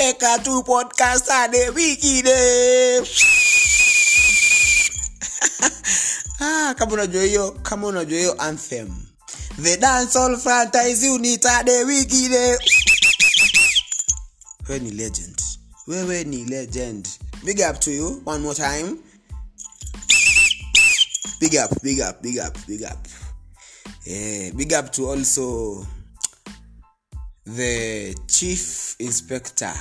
cheka tu podcast ade wikide ah, kama unajua hiyo kama unajua hiyo anthem. The dancehall franchise unit ade wikide wewe ni legend wewe ni legend. Big up to you one more time. Big up big up big up big up. Yeah, big up to also the chief inspector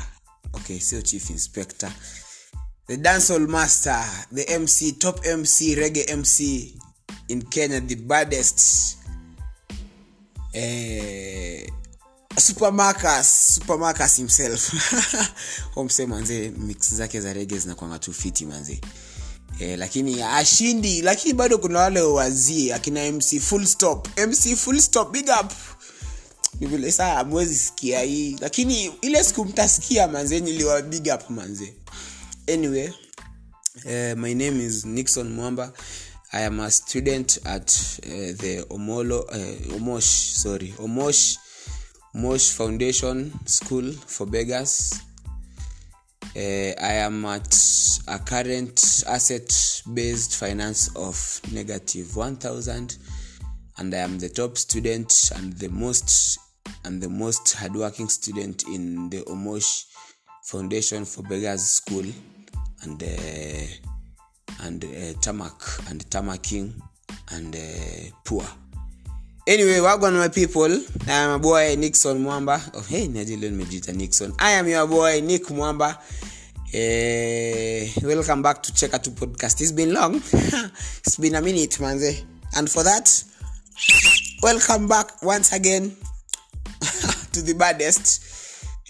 okay sio chief inspector. The dancehall master the mc top mc reggae mc in kenya the baddest eh, supermarcus supermarcus himself. Homse manze mix zake za rege zinakwanga tu fiti manze. Eh, lakini ashindi lakini bado kuna wale wazie akina mc full stop. Mc full stop big up vile saa amwezi sikia hii. Lakini ile siku mtasikia manze niliwa big up manze. Anyway uh, my name is nixon mwamba. I am a student at uh, the omolo uh, omosh sorry omosh mosh foundation school for beggars. Uh, i am at a current asset based finance of negative 1000 and i am the top student and the most and the most hardworking student in the omosh foundation for beggars school and uh, and uh, tamak and tamaking and uh, poor anyway wagwan my people. I am a boy nixon mwamba. Oh, hey niaje leo nixon. I am your boy nick mwamba. Uh, welcome back to Checker to podcast. It's been long. It's been a minute manze. And for that welcome back once again to the baddest.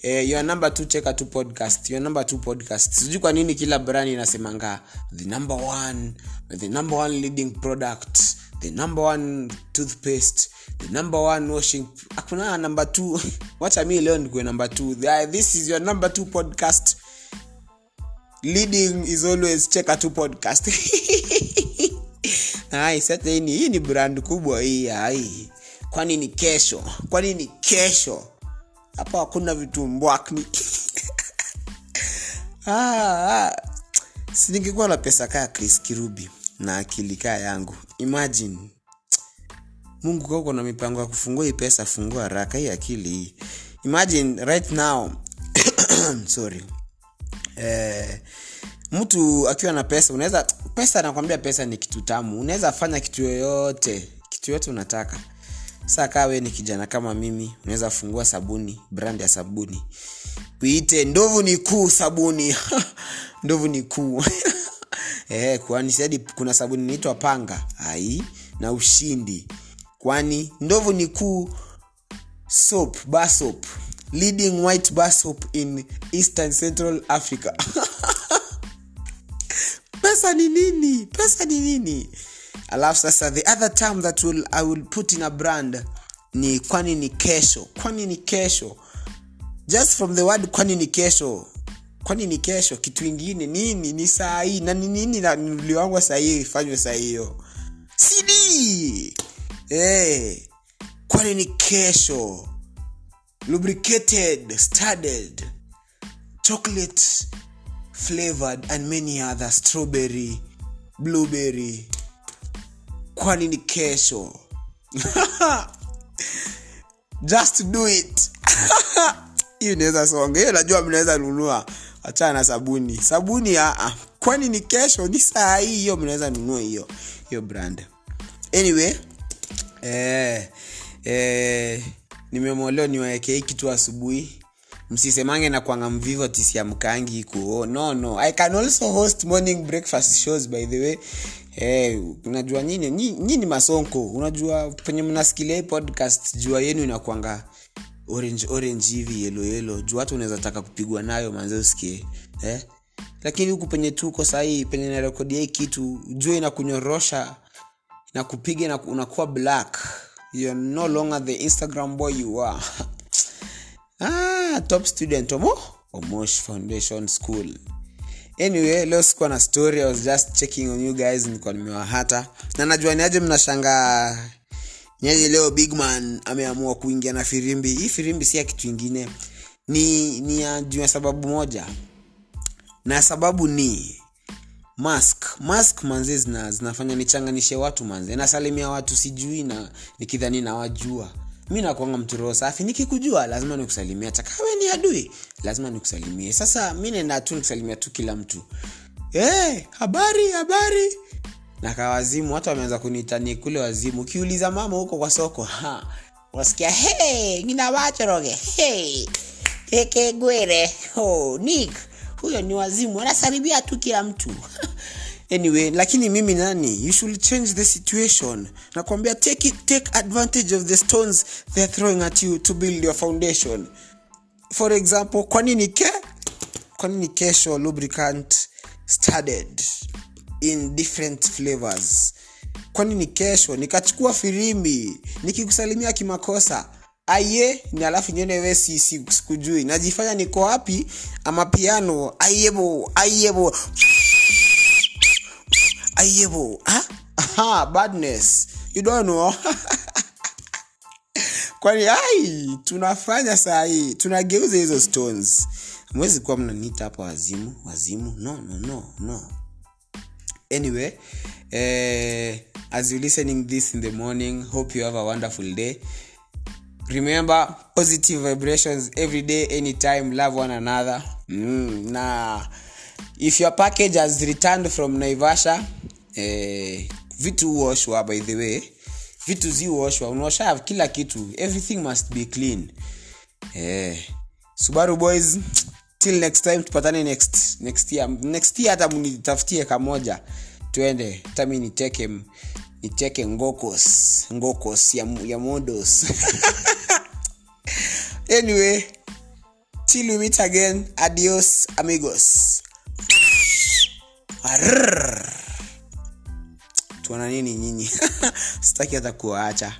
Eh, your number two cheka two podcast. Your number two podcast. Sijui kwa nini kila brand inasemanga the number one the number one leading product the number one toothpaste the number one washing hakuna number two. Wacha mi leo nikuwe number two. The- this is your number two podcast. Leading is always cheka two podcast. Ai sasa hii ni brand kubwa hii ai. Kwani ni kesho? Kwani ni kesho hapa hakuna vitumbwakni ah, ah. si na pesa kaa chris kirubi na akili kaa yangu. Imagine. Mungu kauko na mipango ya kufungua hii pesa fungua haraka hii akili hii. Imagine right now. Sorry. Eh, mtu akiwa na pesa unaweza pesa nakwambia pesa ni kitu tamu. Unaweza fanya kitu yoyote. Kitu yoyote unataka saa kaa we ni kijana kama mimi unaweza fungua sabuni brand ya sabuni. Uite ndovu ni kuu sabuni. Ndovu ni kuu. Eh, kwani sadi kuna sabuni inaitwa panga? Ai na ushindi. Kwani ndovu ni kuu? Soap bar leading white bar in eastern central africa. Pesa ni nini? Pesa ni nini alafu sasa the other term that will, i will put in a brand ni kwani ni kesho? Kwani ni kesho? Just from the word kwani ni kesho. Kwani ni kesho? Kitu ingine nini? Ni saa hii. Na ni nini nanuliwangwa sahii ifanywe saa cd hey, kwani ni kesho? Lubricated studded chocolate flavored and many other strawberry blueberry kwani ni kesho? Just do it. Hiyo inaweza songa. Hiyo najua mnaweza nunua. Achana na sabuni sabuni aa kwani ni kesho? Ni saa hii. Hiyo mnaweza nunua hiyo. Hiyo brand. Anyway eh, eh, nimemolewa niwaeke kitu asubuhi msisemange na kwanga mvivo tisiamkangi kuo no no. I can also host morning breakfast shows by the way. Hey, unajua nyini nyi- nyini masonko unajua penye mnasikilia podcast jua yenu inakwanga orange orange hivi yelo yelo juu unaweza taka kupigwa nayo manze eh? lakini huku penye tuko sahii penye narekodia hii kitu jua inakunyorosha inakupiga na unakuwa black. You're no longer the instagram boy you are. Ah, top student omo omosh foundation school. Anyway leo sikuwa na story i was just checking on you guys nilikuwa nimewahata. Na najua niaje mnashanga niaje leo bigman ameamua kuingia na firimbi. Hii firimbi si ya kitu ingine. Ni ni ya sababu moja. Na sababu ni mask. Mask manze zina, zinafanya nichanganishe watu manze. Nasalimia watu sijui na nikidhani nawajua mi nakwanga mtu safi. Nikikujua lazima nikusalimia chakawe ni adui lazima nikusalimie. Sasa mi naenda tu nikusalimia tu kila mtu. Hey, habari habari. Na kawazimu watu wameanza kunitani kule wazimu. Ukiuliza mama huko kwa soko ha, wasikia hey, ninawachoroge hey, kekegwere oh, nik huyo ni wazimu anasalimia tu kila mtu anyway lakini mimi nani you should change the situation. Nakwambia take take advantage of the stones theyare throwing at you to build your foundation. For example kwa ke kwa kesho lubricant studded in different flavors? Kwa nini kesho nikachukua firimbi nikikusalimia kimakosa aye ni alafu nione we si, najifanya niko wapi? Ama piano ayebo ayebo ayebo ha? Aha, badness. You don't know. Kwani ai tunafanya saa hii tunageuza hizo stones. Mwezi kuwa mnaniita hapa wazimu wazimu. No no no no. Anyway eh, as you listening this in the morning hope you have a wonderful day. Remember positive vibrations every day anytime love one another. Mm, na if your package has returned from naivasha eh, vitu huoshwa by the way. Vitu ziuoshwa unaosha kila kitu. Everything must be clean. Eh, subaru boys till next time tupatane next next year. Next year hata mnitafutie kamoja. Twende hata niteke niteke ngokos ngokos ya, ya modos. Anyway till we meet again adios amigos. Arrrr. Tuona nini nyinyi sitaki hata kuwaacha